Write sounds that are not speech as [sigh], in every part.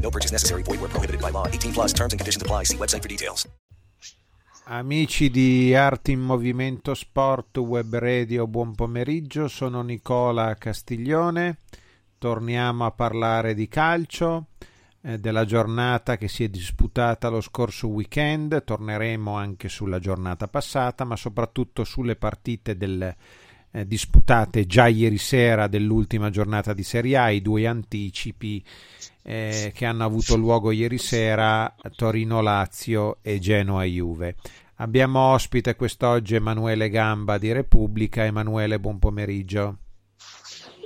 No purchase necessary. Void where prohibited by law. 18 plus terms and conditions apply. See website for details. Amici di Arti in Movimento Sport Web Radio, buon pomeriggio. Sono Nicola Castiglione. Torniamo a parlare di calcio eh, della giornata che si è disputata lo scorso weekend, torneremo anche sulla giornata passata, ma soprattutto sulle partite del, eh, disputate già ieri sera dell'ultima giornata di Serie A, i due anticipi eh, che hanno avuto luogo ieri sera, Torino-Lazio e Genoa-Juve. Abbiamo ospite quest'oggi Emanuele Gamba di Repubblica. Emanuele, buon pomeriggio.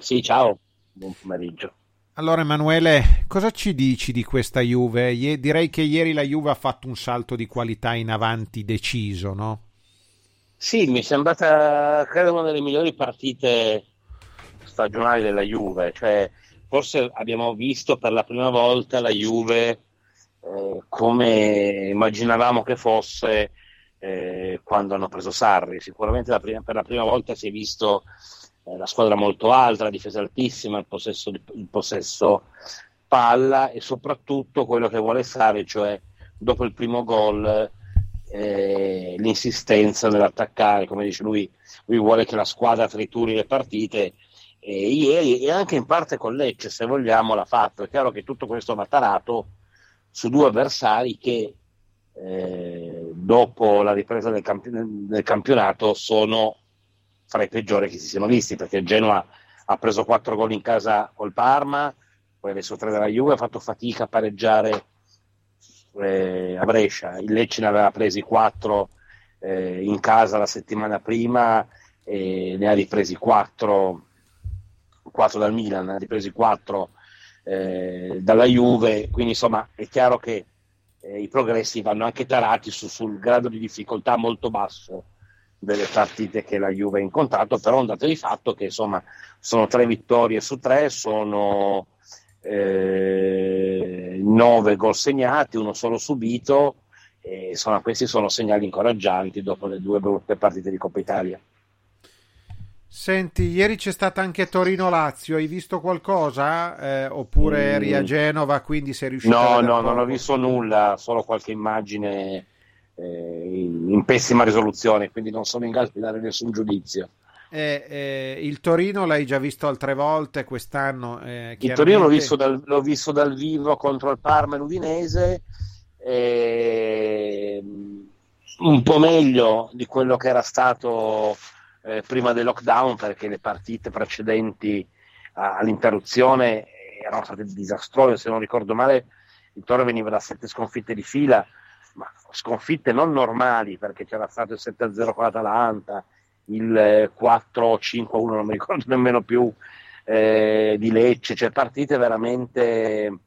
Sì, ciao, buon pomeriggio. Allora Emanuele, cosa ci dici di questa Juve? Direi che ieri la Juve ha fatto un salto di qualità in avanti deciso, no? Sì, mi è sembrata, credo, una delle migliori partite stagionali della Juve. Cioè, forse abbiamo visto per la prima volta la Juve eh, come immaginavamo che fosse eh, quando hanno preso Sarri. Sicuramente la prima, per la prima volta si è visto eh, la squadra molto alta, la difesa altissima, il possesso, il possesso palla e soprattutto quello che vuole Sarri, cioè dopo il primo gol eh, l'insistenza nell'attaccare, come dice lui, lui vuole che la squadra trituri le partite e ieri e anche in parte con Lecce se vogliamo l'ha fatto, è chiaro che tutto questo va tarato su due avversari che eh, dopo la ripresa del, campi- del, campionato sono fra i peggiori che si siano visti perché Genoa ha preso quattro gol in casa col Parma poi adesso tre della Juve ha fatto fatica a pareggiare eh, a Brescia. Il Lecce ne aveva presi quattro eh, in casa la settimana prima e ne ha ripresi quattro 4 dal Milan, ha ripresi 4 eh, dalla Juve, quindi insomma è chiaro che eh, i progressi vanno anche tarati su, sul grado di difficoltà molto basso delle partite che la Juve ha incontrato, però un dato di fatto che insomma sono tre vittorie su tre, sono eh, nove gol segnati, uno solo subito, e insomma questi sono segnali incoraggianti dopo le due brutte partite di Coppa Italia. Senti, ieri c'è stata anche Torino-Lazio, hai visto qualcosa? Eh, oppure mm. eri a Genova, quindi sei riuscito no, a No, no, non ho visto nulla, solo qualche immagine eh, in, pessima risoluzione, quindi non sono in grado di dare nessun giudizio. Eh, eh il Torino l'hai già visto altre volte quest'anno? Eh, il Torino l'ho visto, dal, l'ho visto, dal, vivo contro il Parma e l'Udinese, ehm, un po' meglio di quello che era stato eh, prima del lockdown perché le partite precedenti all'interruzione erano state disastrose, se non ricordo male il Toro veniva da sette sconfitte di fila, ma sconfitte non normali perché c'era stato il 7-0 con l'Atalanta, il 4-5-1 non mi ricordo [laughs] nemmeno più eh, di Lecce, cioè partite veramente eh,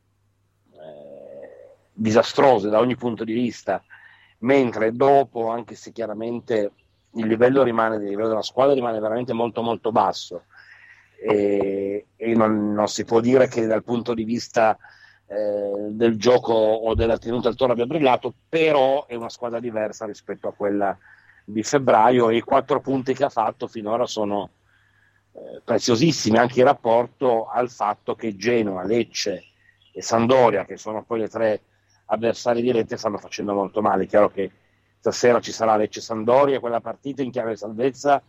disastrose da ogni punto di vista, mentre dopo, anche se chiaramente il livello rimane, il livello della squadra rimane veramente molto molto basso e, e non, non, si può dire che dal punto di vista eh, del gioco o della tenuta al toro abbia brillato, però è una squadra diversa rispetto a quella di febbraio e i quattro punti che ha fatto finora sono eh, preziosissimi anche in rapporto al fatto che Genoa, Lecce e Sandoria, che sono poi le tre avversari diretti, stanno facendo molto male. Chiaro che stasera ci sarà Lecce Sandoria, quella partita in chiave salvezza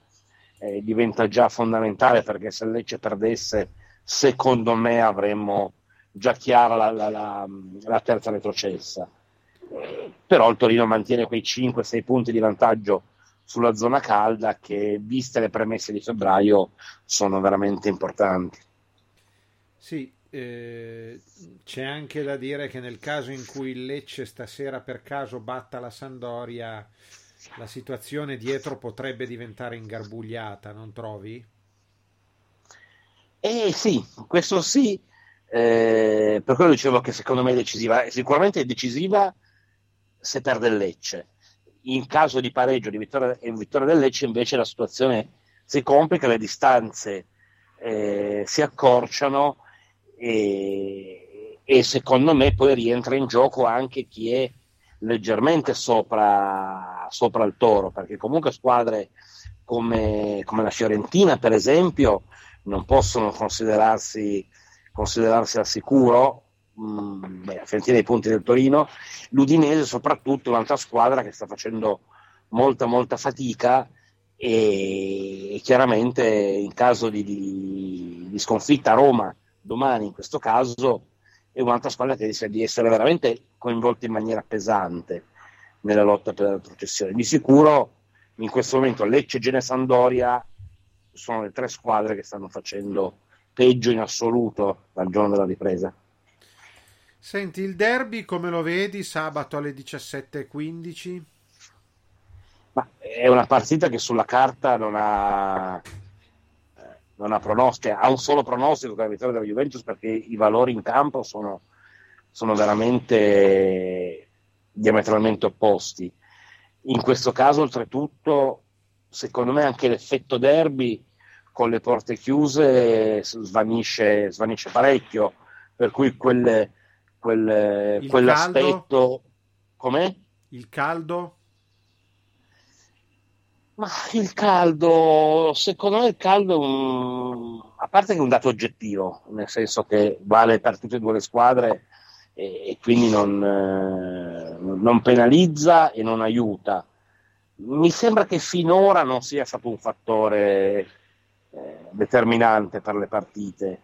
eh, diventa già fondamentale perché se Lecce perdesse, secondo me avremmo già chiara la, la, la, la terza retrocessa. Però il Torino mantiene quei 5-6 punti di vantaggio sulla zona calda che, viste le premesse di febbraio, sono veramente importanti. Sì, eh, c'è anche da dire che nel caso in cui il Lecce stasera per caso batta la Sandoria, la situazione dietro potrebbe diventare ingarbugliata, non trovi? Eh sì, questo sì, eh, per quello dicevo che secondo me è decisiva, sicuramente è decisiva se perde il Lecce. In caso di pareggio di vittoria, e vittoria del Lecce invece la situazione si complica, le distanze eh, si accorciano e, e, secondo me poi rientra in gioco anche chi è leggermente sopra, sopra il toro, perché comunque squadre come, come, la Fiorentina, per esempio, non possono considerarsi, considerarsi al sicuro. Mm, beh, la Fiorentina ai punti del Torino, l'Udinese soprattutto, un'altra squadra che sta facendo molta molta fatica e chiaramente in caso di, di, di sconfitta a Roma domani in questo caso è un'altra squadra che rischia di essere veramente coinvolta in maniera pesante nella lotta per la retrocessione. Di sicuro in questo momento Lecce, Gene e Sandoria sono le tre squadre che stanno facendo peggio in assoluto dal giorno della ripresa. Senti, il derby come lo vedi sabato alle 17.15? Ma è una partita che sulla carta non ha, non ha pronostico, ha un solo pronostico che è la vittoria della Juventus perché i valori in campo sono, sono veramente diametralmente opposti. In questo caso, oltretutto, secondo me anche l'effetto derby con le porte chiuse svanisce, svanisce parecchio, per cui quel, quel, quell'aspetto... Caldo? Com'è? Il caldo? Ma il caldo, secondo me il caldo è un, a parte che è un dato oggettivo, nel senso che vale per tutte e due le squadre e, e quindi non, eh, non, penalizza e non aiuta. Mi sembra che finora non sia stato un fattore eh, determinante per le partite.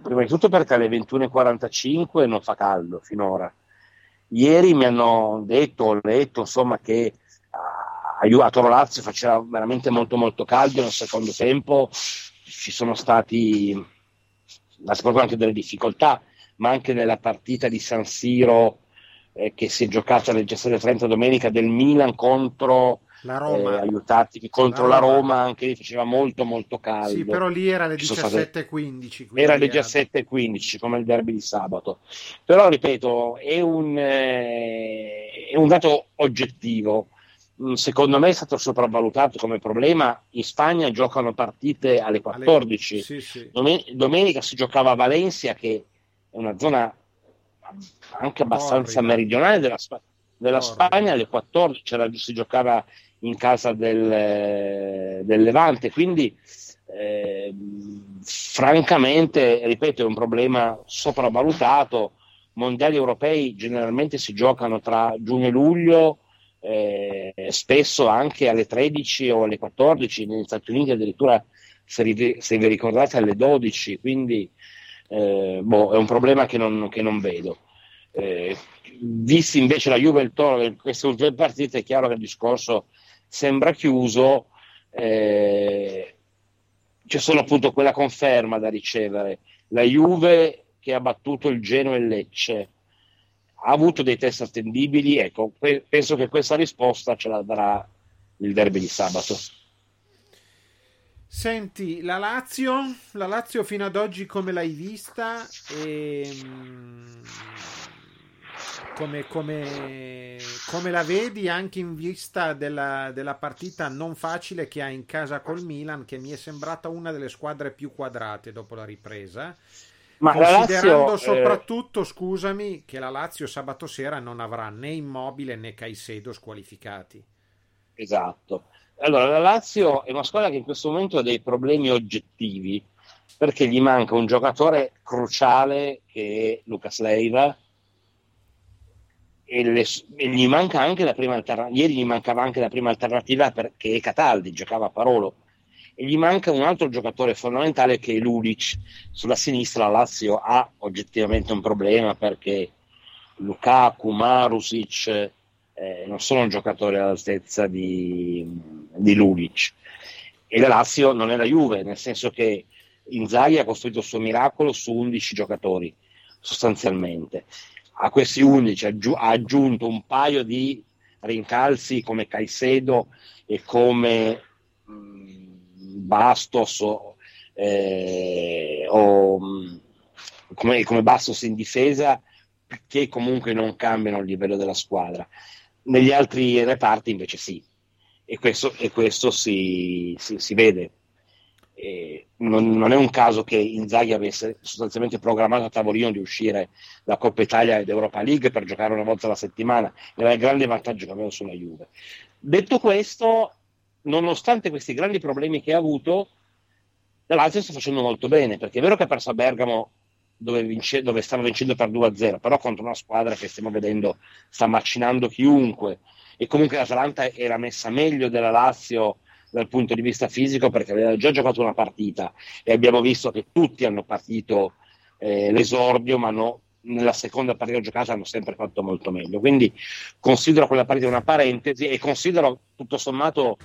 Prima di tutto perché alle 21.45 non fa caldo finora. Ieri mi hanno detto, ho letto insomma che a Toro Lazio faceva veramente molto molto caldo nel secondo tempo ci sono stati anche delle difficoltà ma anche nella partita di San Siro eh, che si è giocata alle 17.30 domenica del Milan contro la Roma, eh, aiutati, contro la Roma. la Roma. anche lì faceva molto molto caldo sì però lì era alle 17.15 era alle 17.15 come il derby di sabato però ripeto è un, eh, è un dato oggettivo secondo me è stato sopravvalutato come problema. In Spagna giocano partite alle 14. Alle... Sì, sì. Domenica si giocava a Valencia, che è una zona anche abbastanza Orrida. meridionale della, della Spagna, alle 14 si giocava in casa del, del Levante. Quindi, eh, francamente, ripeto, è un problema sopravvalutato. Mondiali europei generalmente si giocano tra giugno e luglio eh, spesso anche alle 13 o alle 14, negli Stati Uniti addirittura, se, vi, ricordate, alle 12, quindi eh, boh, è un problema che non, che non vedo. Eh, visti invece la Juve e il Toro in queste ultime partite, è chiaro che il discorso sembra chiuso. Eh, c'è solo appunto quella conferma da ricevere. La Juve che ha battuto il Genoa e Lecce ha avuto dei test attendibili, ecco, penso che questa risposta ce la darà il derby di sabato. Senti, la Lazio, la Lazio fino ad oggi come l'hai vista? E, ehm, come, come, come, la vedi anche in vista della, della, partita non facile che ha in casa col Milan, che mi è sembrata una delle squadre più quadrate dopo la ripresa? Ma Considerando Lazio, eh, soprattutto, eh... scusami, che la Lazio sabato sera non avrà né Immobile né Caicedo squalificati. Esatto. Allora, la Lazio è una squadra che in questo momento ha dei problemi oggettivi perché gli manca un giocatore cruciale che è Lucas Leiva e, le, e gli manca anche la prima alternativa. Ieri gli mancava anche la prima alternativa perché Cataldi giocava a Parolo e gli manca un altro giocatore fondamentale che è Lulic. Sulla sinistra la Lazio ha oggettivamente un problema perché Lukaku, Marusic eh, non sono giocatori all'altezza di, di Lulic e la Lazio non è la Juve, nel senso che Inzaghi ha costruito il suo miracolo su 11 giocatori sostanzialmente. A questi 11 ha aggiunto un paio di rincalzi come Caicedo e come Bastos o, eh, o come, come, Bastos in difesa che comunque non cambiano il livello della squadra. Negli altri reparti invece sì, e questo, e questo si, si, si vede. Non, non, è un caso che Inzaghi avesse sostanzialmente programmato a tavolino di uscire da Coppa Italia ed Europa League per giocare una volta alla settimana, era il grande vantaggio che aveva sulla Juve. Detto questo, nonostante questi grandi problemi che ha avuto, la Lazio sta facendo molto bene, perché è vero che ha perso a Bergamo dove, vince, dove stava vincendo per 2-0, però contro una squadra che stiamo vedendo sta macinando chiunque. E comunque l'Atalanta era messa meglio della Lazio dal punto di vista fisico perché aveva già giocato una partita. E abbiamo visto che tutti hanno partito eh, l'esordio ma no, nella seconda partita giocata hanno sempre fatto molto meglio. Quindi considero quella partita una parentesi e considero tutto sommato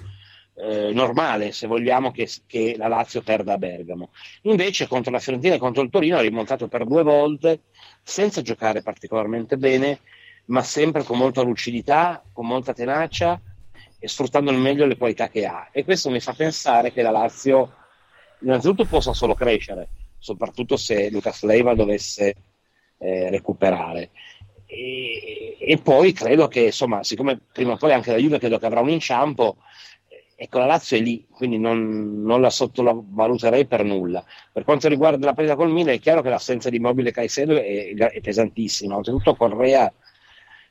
eh, normale se vogliamo che, che, la Lazio perda a Bergamo. Invece contro la Fiorentina e contro il Torino ha rimontato per due volte senza giocare particolarmente bene, ma sempre con molta lucidità, con molta tenacia e sfruttando al meglio le qualità che ha. E questo mi fa pensare che la Lazio innanzitutto possa solo crescere, soprattutto se Lucas Leiva dovesse eh, recuperare. E, e, poi credo che, insomma, siccome prima o poi anche la Juve credo che avrà un inciampo, Ecco, la Lazio è lì, quindi non, non, la sottovaluterei per nulla. Per quanto riguarda la partita col Milan, è chiaro che l'assenza di Mobile Caicedo è, è pesantissima. Oltretutto Correa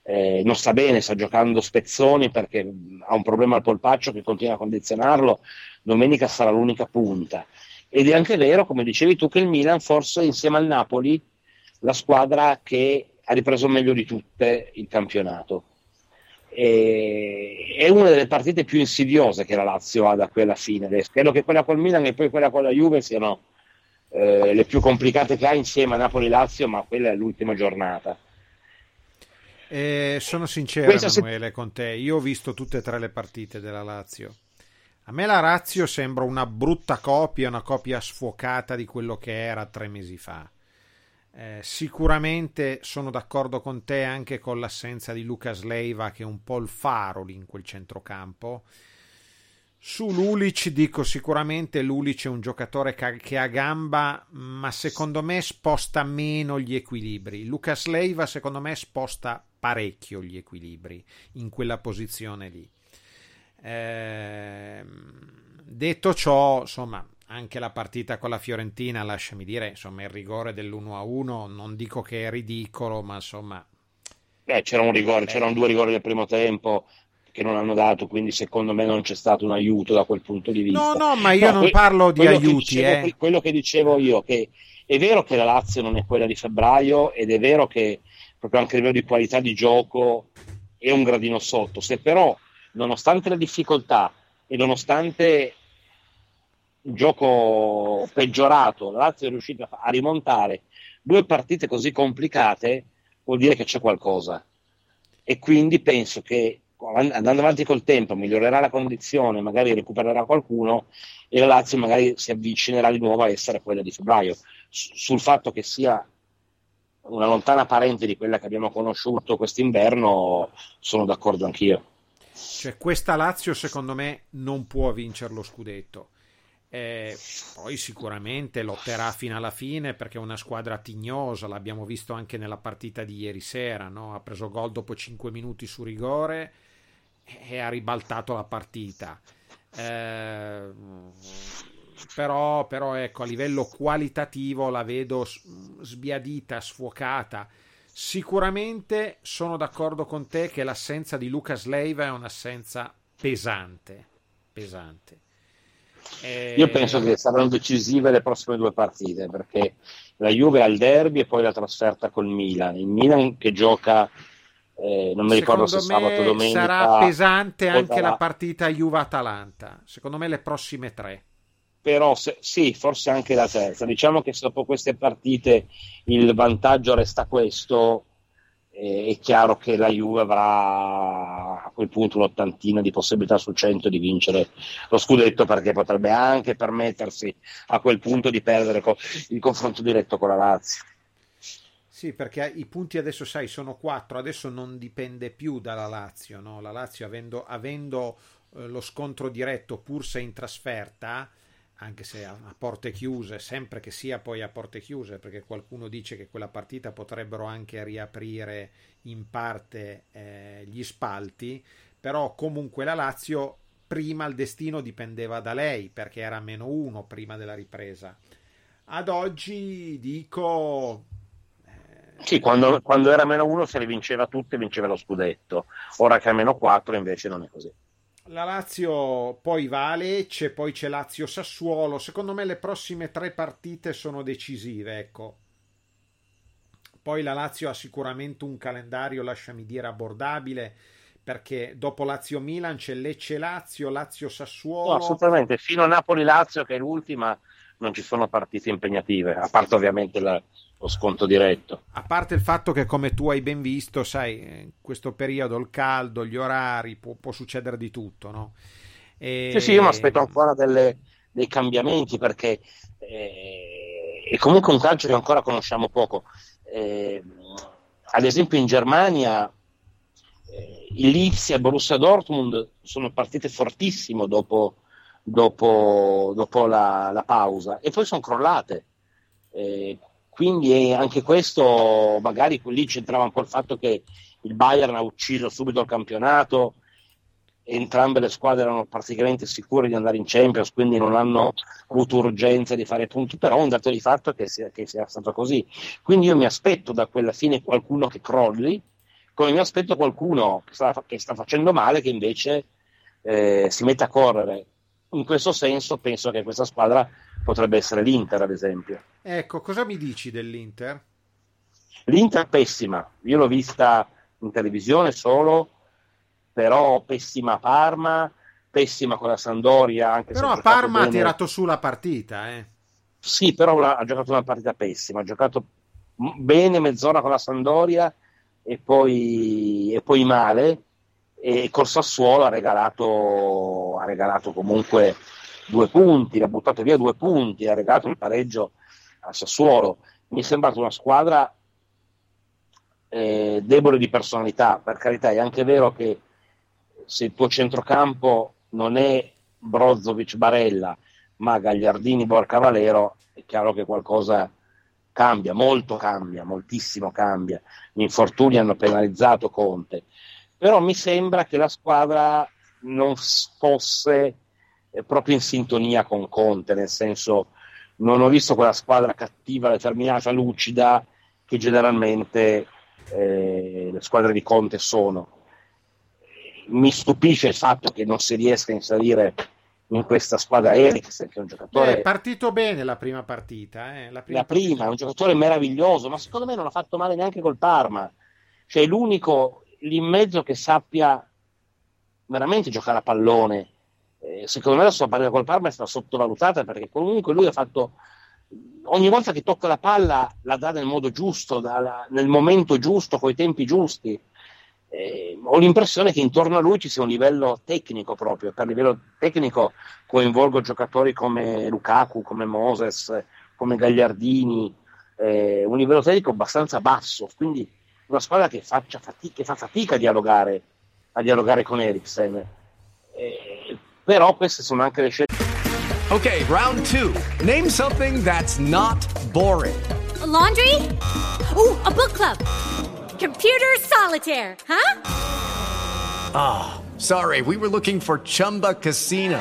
eh, non sta bene, sta giocando spezzoni perché ha un problema al polpaccio che continua a condizionarlo. Domenica sarà l'unica punta. Ed è anche vero, come dicevi tu, che il Milan forse insieme al Napoli la squadra che ha ripreso meglio di tutte il campionato e, è una delle partite più insidiose che la Lazio ha da quella fine. Credo che quella col Milan e poi quella con la Juve siano eh, le più complicate che ha insieme a Napoli-Lazio, ma quella è l'ultima giornata. Eh, sono sincero, Questa Emanuele, se... con te. Io ho visto tutte e tre le partite della Lazio. A me la Lazio sembra una brutta copia, una copia sfocata di quello che era tre mesi fa. Eh, sicuramente sono d'accordo con te anche con l'assenza di Lucas Leiva che è un po' il faro lì in quel centrocampo. Su Lulic dico sicuramente Lulic è un giocatore che ha gamba, ma secondo me sposta meno gli equilibri. Lucas Leiva secondo me sposta parecchio gli equilibri in quella posizione lì. Eh, detto ciò, insomma, anche la partita con la Fiorentina, lasciami dire, insomma, il rigore dell'1-1, non dico che è ridicolo, ma insomma... Beh, c'era un rigore, eh. c'erano due rigori del primo tempo che non hanno dato, quindi secondo me non c'è stato un aiuto da quel punto di vista. No, no, ma io no, non que- parlo di aiuti. Dicevo, eh. Quello che dicevo io, che è vero che la Lazio non è quella di febbraio ed è vero che proprio anche a livello di qualità di gioco è un gradino sotto, se però, nonostante le difficoltà e nonostante gioco peggiorato, la Lazio è riuscita a rimontare due partite così complicate, vuol dire che c'è qualcosa. E quindi penso che andando avanti col tempo migliorerà la condizione, magari recupererà qualcuno e la Lazio magari si avvicinerà di nuovo a essere quella di febbraio. sul fatto che sia una lontana parente di quella che abbiamo conosciuto quest'inverno, sono d'accordo anch'io. Cioè, questa Lazio, secondo me, non può vincere lo scudetto. Eh, poi sicuramente lotterà fino alla fine perché è una squadra tignosa, l'abbiamo visto anche nella partita di ieri sera, no? ha preso gol dopo 5 minuti su rigore e ha ribaltato la partita. Eh, però, però ecco, a livello qualitativo la vedo sbiadita, sfocata. Sicuramente sono d'accordo con te che l'assenza di Lucas Leiva è un'assenza pesante. pesante eh... Io penso che saranno decisive le prossime due partite perché la Juve ha il derby e poi la trasferta col Milan. Il Milan che gioca, eh, non mi ricordo se sabato o domenica. Sarà pesante anche la partita Juve-Atalanta. Secondo me le prossime tre. Però se, sì, forse anche la terza. Diciamo che dopo queste partite il vantaggio resta questo è chiaro che la Juve avrà a quel punto un'ottantina di possibilità su 100 di vincere lo scudetto perché potrebbe anche permettersi a quel punto di perdere il confronto diretto con la Lazio. Sì, perché i punti adesso, sai, sono 4, adesso non dipende più dalla Lazio, no? La Lazio avendo, avendo eh, lo scontro diretto pur se in trasferta anche se a, a, porte chiuse, sempre che sia poi a porte chiuse, perché qualcuno dice che quella partita potrebbero anche riaprire in parte eh, gli spalti, però comunque la Lazio prima il destino dipendeva da lei perché era meno uno prima della ripresa. Ad oggi dico eh, sì, quando, quando, era meno uno se le vinceva tutte, vinceva lo scudetto. Ora che è meno quattro invece non è così. La Lazio poi va a Lecce, poi c'è Lazio-Sassuolo. Secondo me le prossime tre partite sono decisive, ecco. Poi la Lazio ha sicuramente un calendario, lasciami dire, abbordabile perché dopo Lazio-Milan c'è Lecce-Lazio, Lazio-Sassuolo. No, assolutamente, fino a Napoli-Lazio che è l'ultima non ci sono partite impegnative, a parte ovviamente la, lo sconto diretto. A parte il fatto che, come tu hai ben visto, sai, in questo periodo il caldo, gli orari, può, può succedere di tutto, no? E... Sì, sì, io mi aspetto ancora delle, dei cambiamenti perché eh, è comunque un calcio che ancora conosciamo poco. Eh, ad esempio in Germania eh, il Leeds e Borussia Dortmund sono partite fortissimo dopo, dopo, dopo la, la, pausa e poi sono crollate. Eh, quindi anche questo, magari lì c'entrava po' il fatto che il Bayern ha ucciso subito il campionato, entrambe le squadre erano praticamente sicure di andare in Champions, quindi non hanno avuto urgenza di fare punti, però un dato di fatto è che sia, che sia stato così. Quindi io mi aspetto da quella fine qualcuno che crolli, come mi aspetto qualcuno che sta, che sta facendo male, che invece eh, si mette a correre in questo senso penso che questa squadra potrebbe essere l'Inter, ad esempio. Ecco, cosa mi dici dell'Inter? L'Inter è pessima, io l'ho vista in televisione solo, però pessima a Parma, pessima con la Sandoria. Anche però a Parma ha tirato su la partita, eh. Sì, però ha giocato una partita pessima, ha giocato bene mezz'ora con la Sandoria e poi, e poi male e col Sassuolo ha regalato, ha regalato comunque due punti, ha buttato via due punti, ha regalato il pareggio al Sassuolo. Mi è sembrata una squadra eh, debole di personalità, per carità, è anche vero che se il tuo centrocampo non è Brozovic Barella, ma Gagliardini Borca Valero, è chiaro che qualcosa cambia, molto cambia, moltissimo cambia. Gli infortuni hanno penalizzato Conte però mi sembra che la squadra non fosse eh, proprio in sintonia con Conte, nel senso non ho visto quella squadra cattiva, determinata, lucida che generalmente eh, le squadre di Conte sono. Mi stupisce il fatto che non si riesca a inserire in questa squadra Eriksen, che è un giocatore. È partito bene la prima partita. Eh? La prima, la prima partita. è un giocatore meraviglioso, ma secondo me non ha fatto male neanche col Parma. Cioè, l'unico lì in mezzo che sappia veramente giocare a pallone. Eh, secondo me la sua partita col Parma è stata sottovalutata perché comunque lui ha fatto ogni volta che tocca la palla la dà nel modo giusto, la, nel momento giusto, con i tempi giusti. Eh, ho l'impressione che intorno a lui ci sia un livello tecnico proprio, per livello tecnico coinvolgo giocatori come Lukaku, come Moses, come Gagliardini, eh, un livello tecnico abbastanza basso, quindi una squadra che, fatica, che fa fatica a dialogare, a dialogare con Eriksen. Eh, però queste sono anche le scelte. Ok, round 2. Name something that's not boring. A laundry? Oh, a book club. Computer solitaire, huh? Ah, oh, sorry, we were looking for Chumba Casino.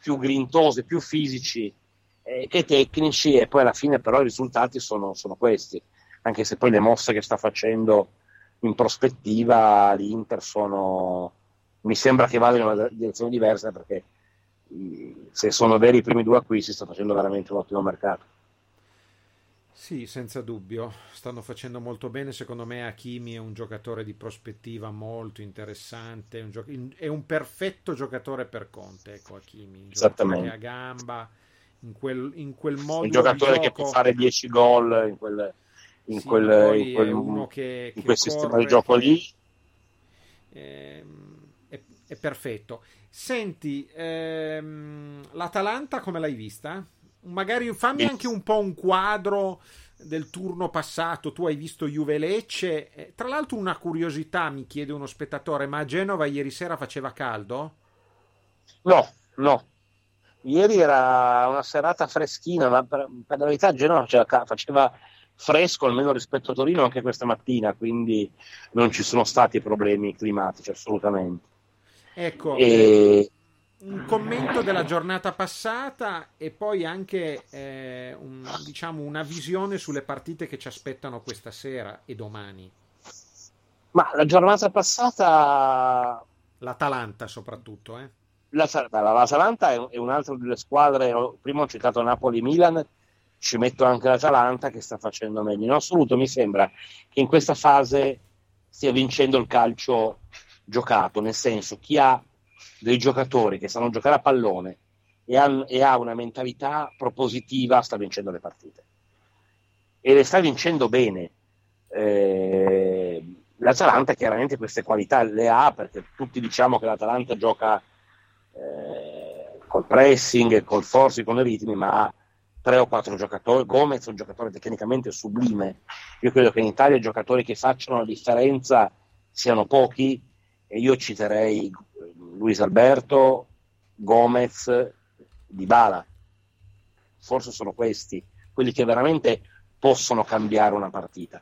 più grintosi, più fisici eh, che tecnici e poi alla fine però i risultati sono, sono, questi, anche se poi le mosse che sta facendo in prospettiva l'Inter sono, mi sembra che vada in una direzione diversa perché se sono veri i primi due acquisti sta facendo veramente un ottimo mercato. Sì, senza dubbio, stanno facendo molto bene. Secondo me Hakimi è un giocatore di prospettiva molto interessante, un gio- è un perfetto giocatore per Conte, ecco Hakimi, un Esattamente. a gamba, in quel, in quel modo Un giocatore che può fare 10 gol in quel, in Sì, quel, in quel, è che, in quel sistema di gioco lì. ehm, è, è perfetto. Senti, ehm, l'Atalanta come l'hai vista? Magari fammi anche un po' un quadro del turno passato. Tu hai visto Juve Lecce. Eh, Tra l'altro, una curiosità mi chiede uno spettatore: ma a Genova ieri sera faceva caldo? No, no. Ieri era una serata freschina, ma per, per la verità Genova faceva, faceva fresco almeno rispetto a Torino anche questa mattina, quindi non ci sono stati problemi climatici assolutamente. Ecco, E un commento della giornata passata e poi anche eh, un- diciamo una visione sulle partite che ci aspettano questa sera e domani. ma la giornata passata L'Atalanta soprattutto, eh. la- la- l'Atalanta è, è un'altra delle squadre, prima ho citato Napoli-Milan, ci metto anche l'Atalanta che sta facendo meglio. In assoluto mi sembra che in questa fase stia vincendo il calcio giocato, nel senso chi ha dei giocatori che sanno giocare a pallone e ha, e ha una mentalità propositiva sta vincendo le partite. E le sta vincendo bene. Eh, L'Atalanta chiaramente queste qualità le ha perché tutti diciamo che l'Atalanta gioca eh, col pressing, col force, con i ritmi, ma ha tre o quattro giocatori. Gomez è un giocatore tecnicamente sublime. Io credo che in Italia i giocatori che facciano la differenza siano pochi e io citerei Luis Alberto, Gomez, Dybala. Forse sono questi quelli che veramente possono cambiare una partita.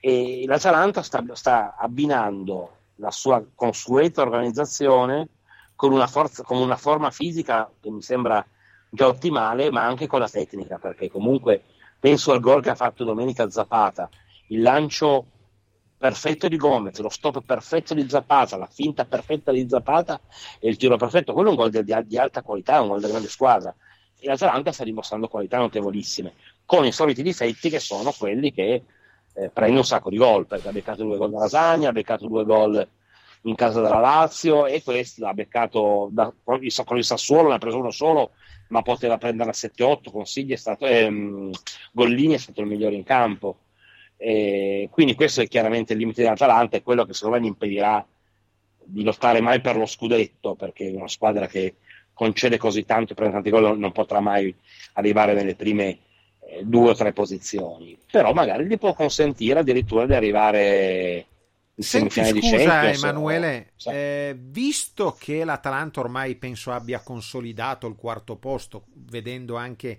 E l'Atalanta sta, sta abbinando la sua consueta organizzazione con una, forza, con una forma fisica che mi sembra già ottimale, ma anche con la tecnica, perché comunque penso al gol che ha fatto domenica Zapata, il lancio perfetto di Gomez, lo stop perfetto di Zapata, la finta perfetta di Zapata e il tiro perfetto, quello è un gol di, di alta qualità, un gol di grande squadra. E l'Atalanta sta dimostrando qualità notevolissime, con i soliti difetti che sono quelli che eh, prende un sacco di gol, perché ha beccato due gol da Lasagna, ha beccato due gol in casa della Lazio e questo l'ha beccato da, con il Sassuolo, ne ha preso uno solo, ma poteva prendere a 7-8, Consigli è stato, ehm, Gollini è stato il migliore in campo. E quindi questo è chiaramente il limite dell'Atalanta, è quello che secondo me gli impedirà di lottare mai per lo scudetto, perché una squadra che concede così tanto e prende tanti gol non potrà mai arrivare nelle prime eh, due o tre posizioni, però magari gli può consentire addirittura di arrivare Senti, scusa. Emanuele, Sì. eh, visto che l'Atalanta ormai penso abbia consolidato il quarto posto, vedendo anche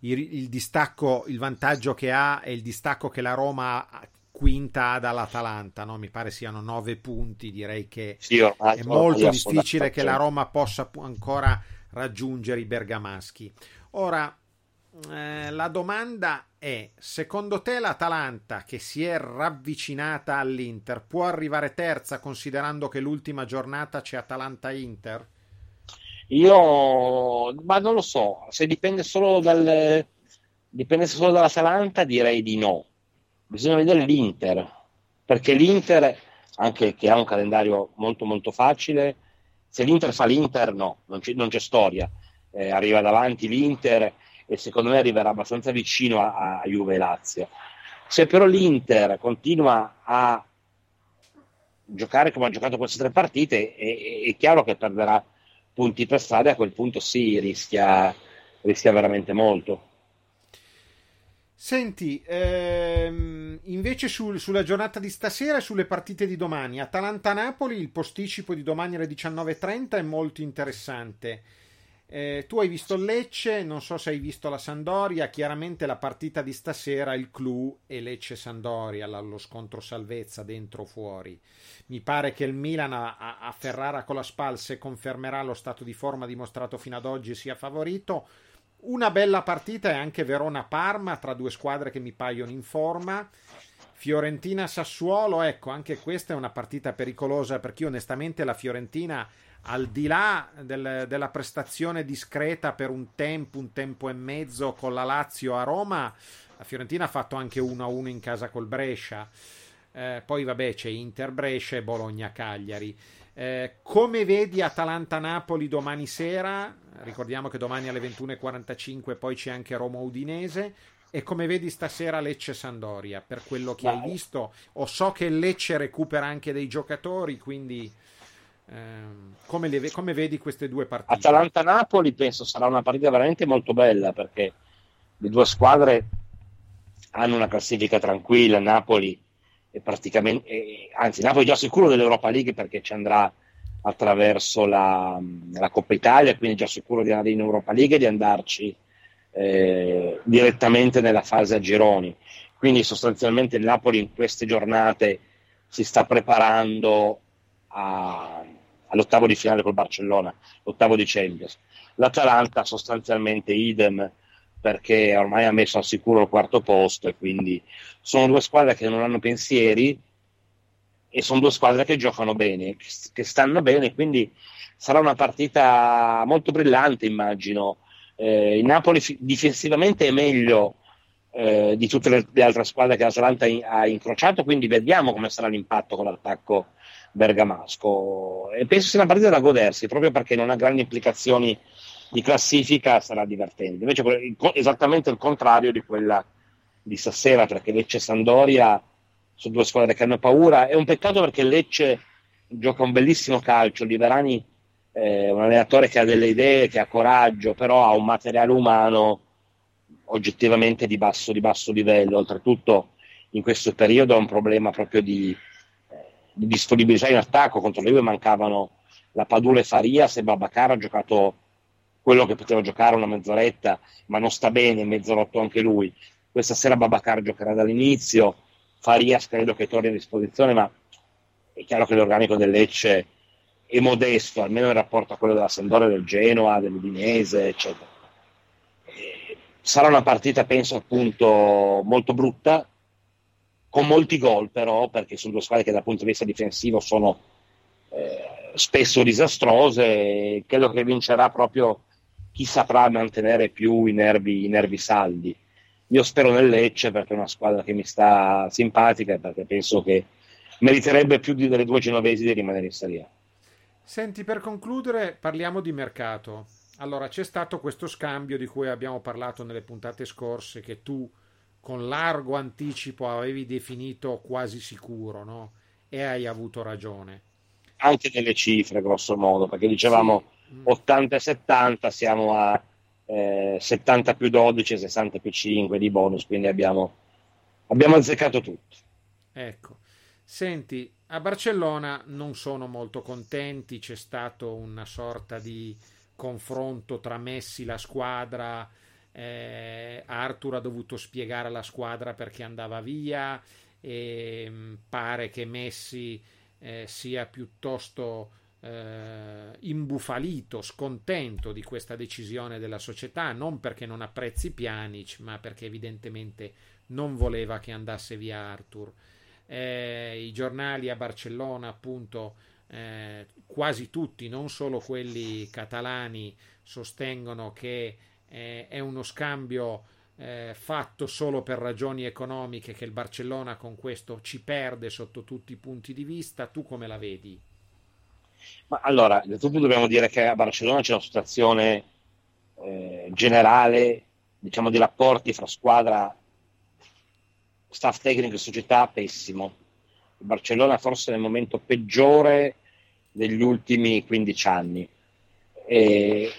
il, il distacco, il vantaggio che ha e il distacco che la Roma quinta ha dall'Atalanta, no? mi pare siano nove punti, direi che Sì, ormai- è molto difficile che la. Roma possa ancora raggiungere i bergamaschi. Ora, eh, la domanda è: secondo te l'Atalanta, che si è ravvicinata all'Inter, può arrivare terza considerando che l'ultima giornata c'è Atalanta-Inter? Io, ma non lo so, se dipende solo dal, dipendesse solo dall'Atalanta direi di no. Bisogna vedere l'Inter, perché l'Inter, anche che ha un calendario molto molto facile, se l'Inter fa l'Inter no, non c'è, non c'è storia. Eh, arriva davanti l'Inter e secondo me arriverà abbastanza vicino a, a Juve e Lazio. Se però l'Inter continua a giocare come ha giocato queste tre partite, è, è chiaro che perderà punti per strada e a quel punto sì, rischia, rischia veramente molto. Senti, ehm, invece sul- sulla giornata di stasera e sulle partite di domani, Atalanta-Napoli, il posticipo di domani alle 19.30 è molto interessante. Eh, tu hai visto il Lecce, non so se hai visto la Sandoria, chiaramente la partita di stasera, il clou è Lecce-Sandoria, lo scontro salvezza dentro o fuori. Mi pare che il Milan a, a- Ferrara con la Spal, se confermerà lo stato di forma dimostrato fino ad oggi, sia favorito. una bella partita è anche Verona-Parma tra due squadre che mi paiono in forma. Fiorentina-Sassuolo, ecco, anche questa è una partita pericolosa perché onestamente la Fiorentina, al di là del, della prestazione discreta per un tempo, un tempo e mezzo con la Lazio a Roma, la Fiorentina ha fatto anche 1-1 in casa col Brescia. Eh, poi vabbè c'è Inter Brescia e Bologna Cagliari. Eh, come vedi Atalanta-Napoli domani sera? Ricordiamo che domani alle 21.45 poi c'è anche Roma-Udinese. E come vedi stasera Lecce-Sandoria? Per quello che Ma... hai visto, o so che Lecce recupera anche dei giocatori, quindi come, le, come vedi queste due partite? Atalanta-Napoli penso sarà una partita veramente molto bella perché le due squadre hanno una classifica tranquilla. Napoli è praticamente, eh, anzi, Napoli è già sicuro dell'Europa League perché ci andrà attraverso la, la Coppa Italia, quindi è già sicuro di andare in Europa League e di andarci eh, direttamente nella fase a gironi. Quindi sostanzialmente il Napoli in queste giornate si sta preparando a, all'ottavo di finale col Barcellona, l'ottavo di Champions. L'Atalanta sostanzialmente idem perché ormai ha messo al sicuro il quarto posto e quindi sono due squadre che non hanno pensieri e sono due squadre che giocano bene, che stanno bene, quindi sarà una partita molto brillante immagino. Eh, il Napoli f- difensivamente è meglio eh, di tutte le, le, altre squadre che l'Atalanta in- ha incrociato, quindi vediamo come sarà l'impatto con l'attacco bergamasco. E penso sia una partita da godersi, proprio perché non ha grandi implicazioni di classifica sarà divertente. Invece esattamente il contrario di quella di stasera, perché Lecce e Sandoria sono due squadre che hanno paura. È un peccato perché Lecce gioca un bellissimo calcio, Liberani è un allenatore che ha delle idee, che ha coraggio, però ha un materiale umano oggettivamente di basso, di basso livello. Oltretutto in questo periodo ha un problema proprio di, di disponibilità in attacco. Contro lui mancavano la Padula e Farias e Babacar ha giocato quello che poteva giocare una mezz'oretta, ma non sta bene, mezz'orotto anche lui. Questa sera Babacar giocherà dall'inizio, Farias credo che torni a disposizione, ma è chiaro che l'organico del Lecce è modesto, almeno in rapporto a quello della Sampdoria, del Genoa, dell'Udinese, eccetera. sarà una partita, penso, appunto, molto brutta, con molti gol però, perché sono due squadre che dal punto di vista difensivo sono eh, spesso disastrose, credo che vincerà proprio chi saprà mantenere più i nervi, i nervi saldi. Io spero nel Lecce perché è una squadra che mi sta simpatica e perché penso che meriterebbe più di delle due genovesi di rimanere in Serie A. Senti, per concludere parliamo di mercato. Allora, c'è stato questo scambio di cui abbiamo parlato nelle puntate scorse che tu con largo anticipo avevi definito quasi sicuro, no? E hai avuto ragione. Anche nelle cifre, grosso modo, perché dicevamo sì 80 e 70, siamo a eh, 70 più 12 e 60 più 5 di bonus, quindi abbiamo, abbiamo azzeccato tutto. Ecco, senti, a Barcellona non sono molto contenti, c'è stato una sorta di confronto tra Messi, la squadra, eh, Arthur ha dovuto spiegare alla squadra perché andava via e mm, pare che Messi eh, sia piuttosto eh, imbufalito, scontento di questa decisione della società, non perché non apprezzi Pjanic, ma perché evidentemente non voleva che andasse via Arthur. Eh, I giornali a Barcellona, appunto, eh, quasi tutti, non solo quelli catalani, sostengono che eh, è uno scambio eh, fatto solo per ragioni economiche che il Barcellona con questo ci perde sotto tutti i punti di vista. Tu come la vedi? Ma allora, innanzitutto dobbiamo dire che a Barcellona c'è una situazione eh, generale, diciamo, di rapporti fra squadra, staff tecnico e società pessimo. Il Barcellona forse nel momento peggiore degli ultimi 15 anni. E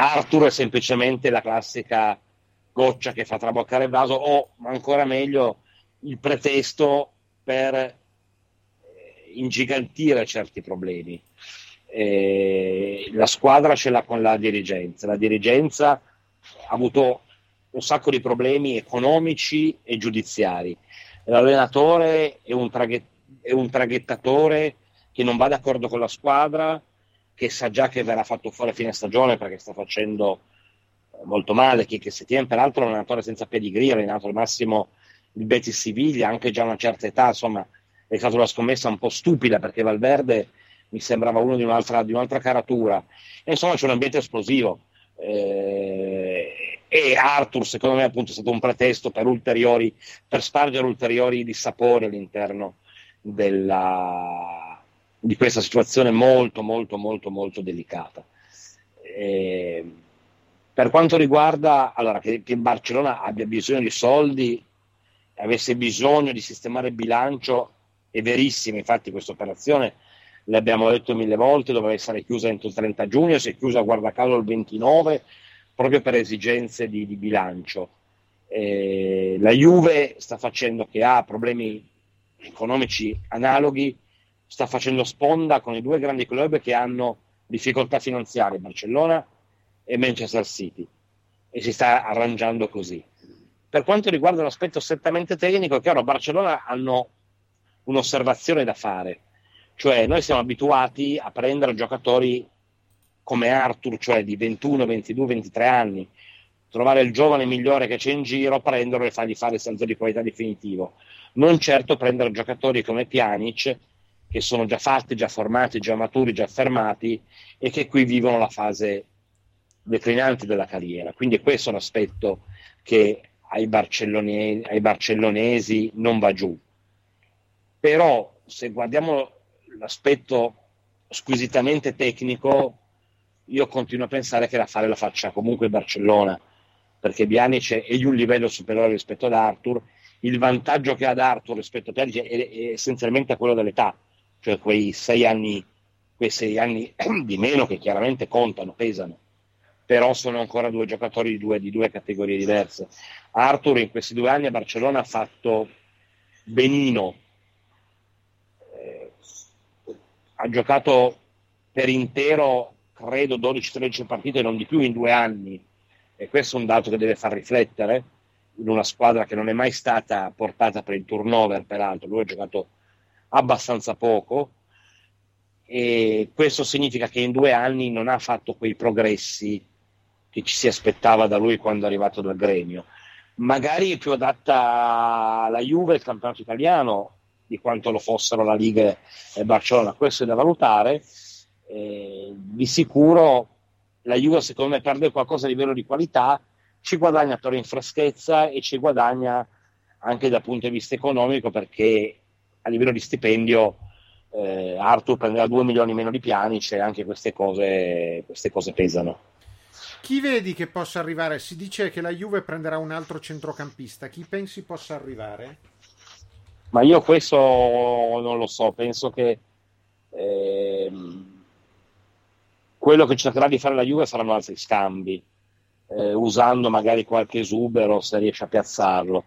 Arthur è semplicemente la classica goccia che fa traboccare il vaso o ancora meglio il pretesto per ingigantire certi problemi. Eh, la squadra ce l'ha con la dirigenza, la dirigenza ha avuto un sacco di problemi economici e giudiziari. L'allenatore è un, traghet- è un traghettatore che non va d'accordo con la squadra, che sa già che verrà fatto fuori a fine stagione perché sta facendo eh, molto male, che, che Setien peraltro un allenatore senza pedigree, ha allenato al massimo il Betis Siviglia, anche già a una certa età, insomma è stata una scommessa un po' stupida perché Valverde mi sembrava uno di un'altra, di un'altra caratura. E insomma c'è un ambiente esplosivo. Eh, e Arthur, secondo me, appunto, è stato un pretesto per ulteriori, per spargere ulteriori dissapori all'interno della, di questa situazione molto, molto, molto, molto delicata. Eh, per quanto riguarda allora, che, che Barcellona abbia bisogno di soldi, avesse bisogno di sistemare il bilancio, è verissimo, infatti questa operazione l'abbiamo detto mille volte, doveva essere chiusa entro il 30 giugno, si è chiusa guarda caso il 29 proprio per esigenze di, di bilancio. Eh, la Juve sta facendo che ha problemi economici analoghi, sta facendo sponda con i due grandi club che hanno difficoltà finanziarie, Barcellona e Manchester City, e si sta arrangiando così. Per quanto riguarda l'aspetto strettamente tecnico, è chiaro, Barcellona hanno un'osservazione da fare, cioè noi siamo abituati a prendere giocatori come Arthur, cioè di 21, 22, 23 anni, trovare il giovane migliore che c'è in giro, prenderlo e fargli fare il salto di qualità definitivo. Non certo prendere giocatori come Pjanic, che sono già fatti, già formati, già maturi, già affermati e che qui vivono la fase declinante della carriera. Quindi questo è un aspetto che ai barcellonesi, ai barcellonesi non va giù. Però se guardiamo l'aspetto squisitamente tecnico, io continuo a pensare che la fare la faccia comunque Barcellona, perché Bianic è di un livello superiore rispetto ad Arthur. Il vantaggio che ha ad Arthur rispetto a Bianic è, è essenzialmente quello dell'età, cioè quei sei anni, quei sei anni [clears throat] di meno che chiaramente contano, pesano, però sono ancora due giocatori di due, di due categorie diverse. Arthur in questi due anni a Barcellona ha fatto benino, ha giocato per intero, credo, 12-13 partite, non di più in due anni, e questo è un dato che deve far riflettere in una squadra che non è mai stata portata per il turnover, peraltro, lui ha giocato abbastanza poco, e questo significa che in due anni non ha fatto quei progressi che ci si aspettava da lui quando è arrivato dal gremio. Magari è più adatta alla Juve, il campionato italiano, di quanto lo fossero la Liga e Barcellona, questo è da valutare. Eh, di sicuro la Juve secondo me perde qualcosa a livello di qualità, ci guadagna però in freschezza e ci guadagna anche dal punto di vista economico perché a livello di stipendio eh, Arthur prenderà 2 milioni meno di piani, c'è anche queste cose, queste cose pesano. Chi vedi che possa arrivare? Si dice che la Juve prenderà un altro centrocampista, chi pensi possa arrivare? Ma io questo non lo so, penso che ehm, quello che cercherà di fare la Juve saranno altri scambi, eh, usando magari qualche esubero se riesce a piazzarlo.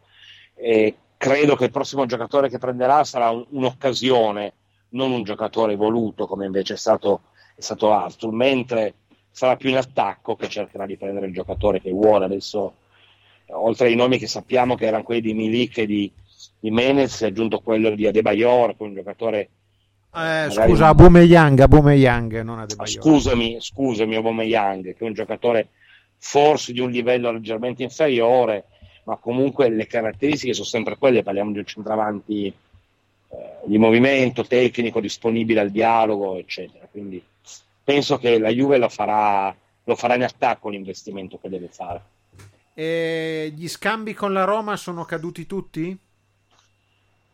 E credo che il prossimo giocatore che prenderà sarà un, un'occasione, non un giocatore voluto come invece è stato, è stato Arthur, mentre sarà più in attacco che cercherà di prendere il giocatore che vuole. Adesso, oltre ai nomi che sappiamo che erano quelli di Milik e di Jimenez si è aggiunto quello di Adebayor, un giocatore... Eh, scusa, Abumeyang, Abumeyang, non Adebayor. Scusami, scusami Abumeyang, che è un giocatore forse di un livello leggermente inferiore, ma comunque le caratteristiche sono sempre quelle, parliamo di un centravanti eh, di movimento, tecnico, disponibile al dialogo, eccetera. Quindi penso che la Juve lo farà, lo farà in attacco l'investimento che deve fare. E gli scambi con la Roma sono caduti tutti?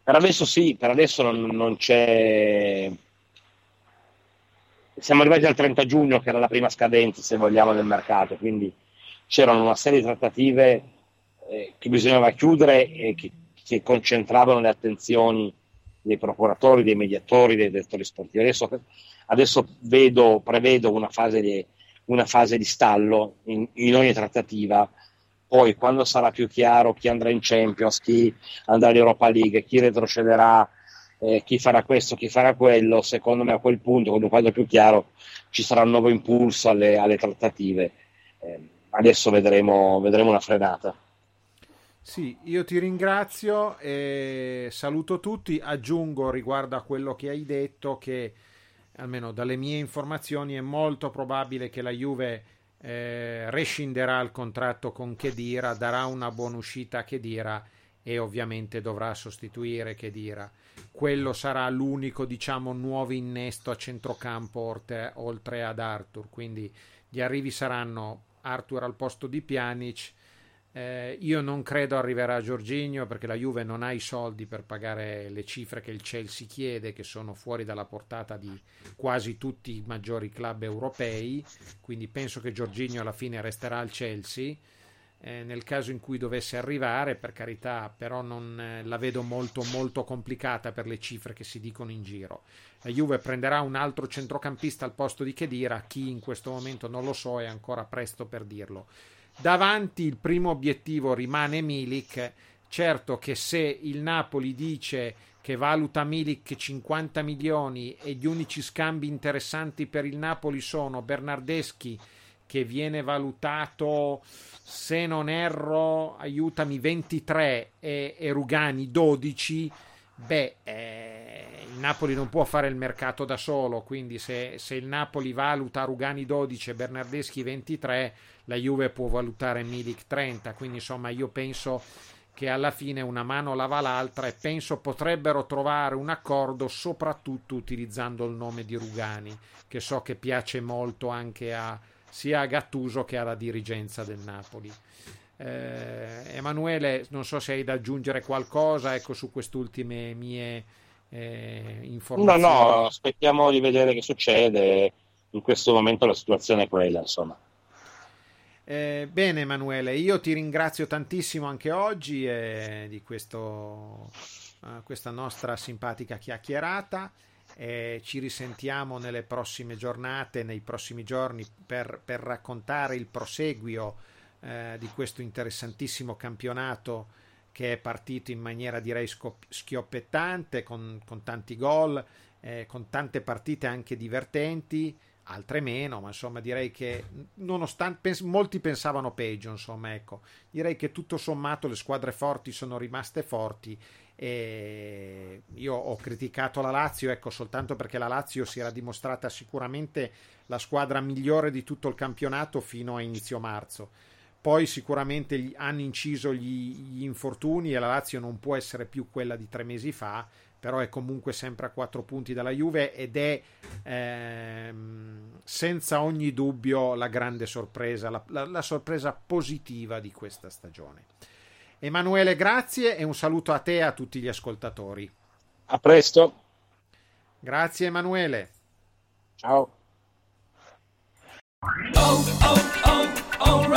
Per adesso sì, per adesso non, non c'è. Siamo arrivati al 30 giugno, che era la prima scadenza, se vogliamo, del mercato, quindi c'erano una serie di trattative eh, che bisognava chiudere e che, che, concentravano le attenzioni dei procuratori, dei mediatori, dei direttori sportivi. Adesso, adesso vedo, prevedo una fase di, una fase di stallo in, in ogni trattativa poi quando sarà più chiaro chi andrà in Champions, chi andrà in Europa League, chi retrocederà, eh, chi farà questo, chi farà quello, secondo me a quel punto, quando quadro è più chiaro, ci sarà un nuovo impulso alle, alle trattative. Eh, adesso vedremo, vedremo una frenata. Sì, io ti ringrazio e saluto tutti. Aggiungo riguardo a quello che hai detto che almeno dalle mie informazioni è molto probabile che la Juve eh, rescinderà il contratto con Chedira, darà una buona uscita a Chedira e ovviamente dovrà sostituire Chedira. Quello sarà l'unico, diciamo, nuovo innesto a centrocampo oltre ad Arthur, quindi gli arrivi saranno Arthur al posto di Pjanic, eh, io non credo arriverà Giorginio perché la Juve non ha i soldi per pagare le cifre che il Chelsea chiede, che sono fuori dalla portata di quasi tutti i maggiori club europei. Quindi penso che Giorginio alla fine resterà al Chelsea. Eh, nel caso in cui dovesse arrivare, per carità, però non eh, la vedo molto molto complicata per le cifre che si dicono in giro. La Juve prenderà un altro centrocampista al posto di Chedira, chi in questo momento non lo so, è ancora presto per dirlo. Davanti il primo obiettivo rimane Milik. Certo che se il Napoli dice che valuta Milik 50 milioni e gli unici scambi interessanti per il Napoli sono Bernardeschi che viene valutato se non erro aiutami 23 e, e Rugani 12 beh eh, il Napoli non può fare il mercato da solo quindi se, se il Napoli valuta Rugani 12 e Bernardeschi 23 la Juve può valutare Milik 30, quindi insomma io penso che alla fine una mano lava l'altra e penso potrebbero trovare un accordo soprattutto utilizzando il nome di Rugani, che so che piace molto anche a, sia a Gattuso che alla dirigenza del Napoli. Eh, Emanuele, non so se hai da aggiungere qualcosa ecco, su quest'ultime mie eh, informazioni. No, no, aspettiamo di vedere che succede. In questo momento la situazione è quella, insomma. Eh, bene Emanuele, io ti ringrazio tantissimo anche oggi eh, di questo, uh, questa nostra simpatica chiacchierata. Eh, ci risentiamo nelle prossime giornate, nei prossimi giorni per, per raccontare il proseguio eh, di questo interessantissimo campionato che è partito in maniera direi schioppettante con, con tanti gol, eh, con tante partite anche divertenti altre meno, ma insomma direi che nonostante pens- molti pensavano peggio, insomma, ecco, direi che tutto sommato le squadre forti sono rimaste forti e io ho criticato la Lazio, ecco, soltanto perché la Lazio si era dimostrata sicuramente la squadra migliore di tutto il campionato fino a inizio marzo. Poi sicuramente hanno inciso gli, gli infortuni e la Lazio non può essere più quella di tre mesi fa però è comunque sempre a quattro punti dalla Juve ed è ehm, senza ogni dubbio la grande sorpresa, la, la, la sorpresa positiva di questa stagione. Emanuele, grazie e un saluto a te e a tutti gli ascoltatori. A presto. Grazie Emanuele. Ciao. Oh, oh, oh, O'Reilly.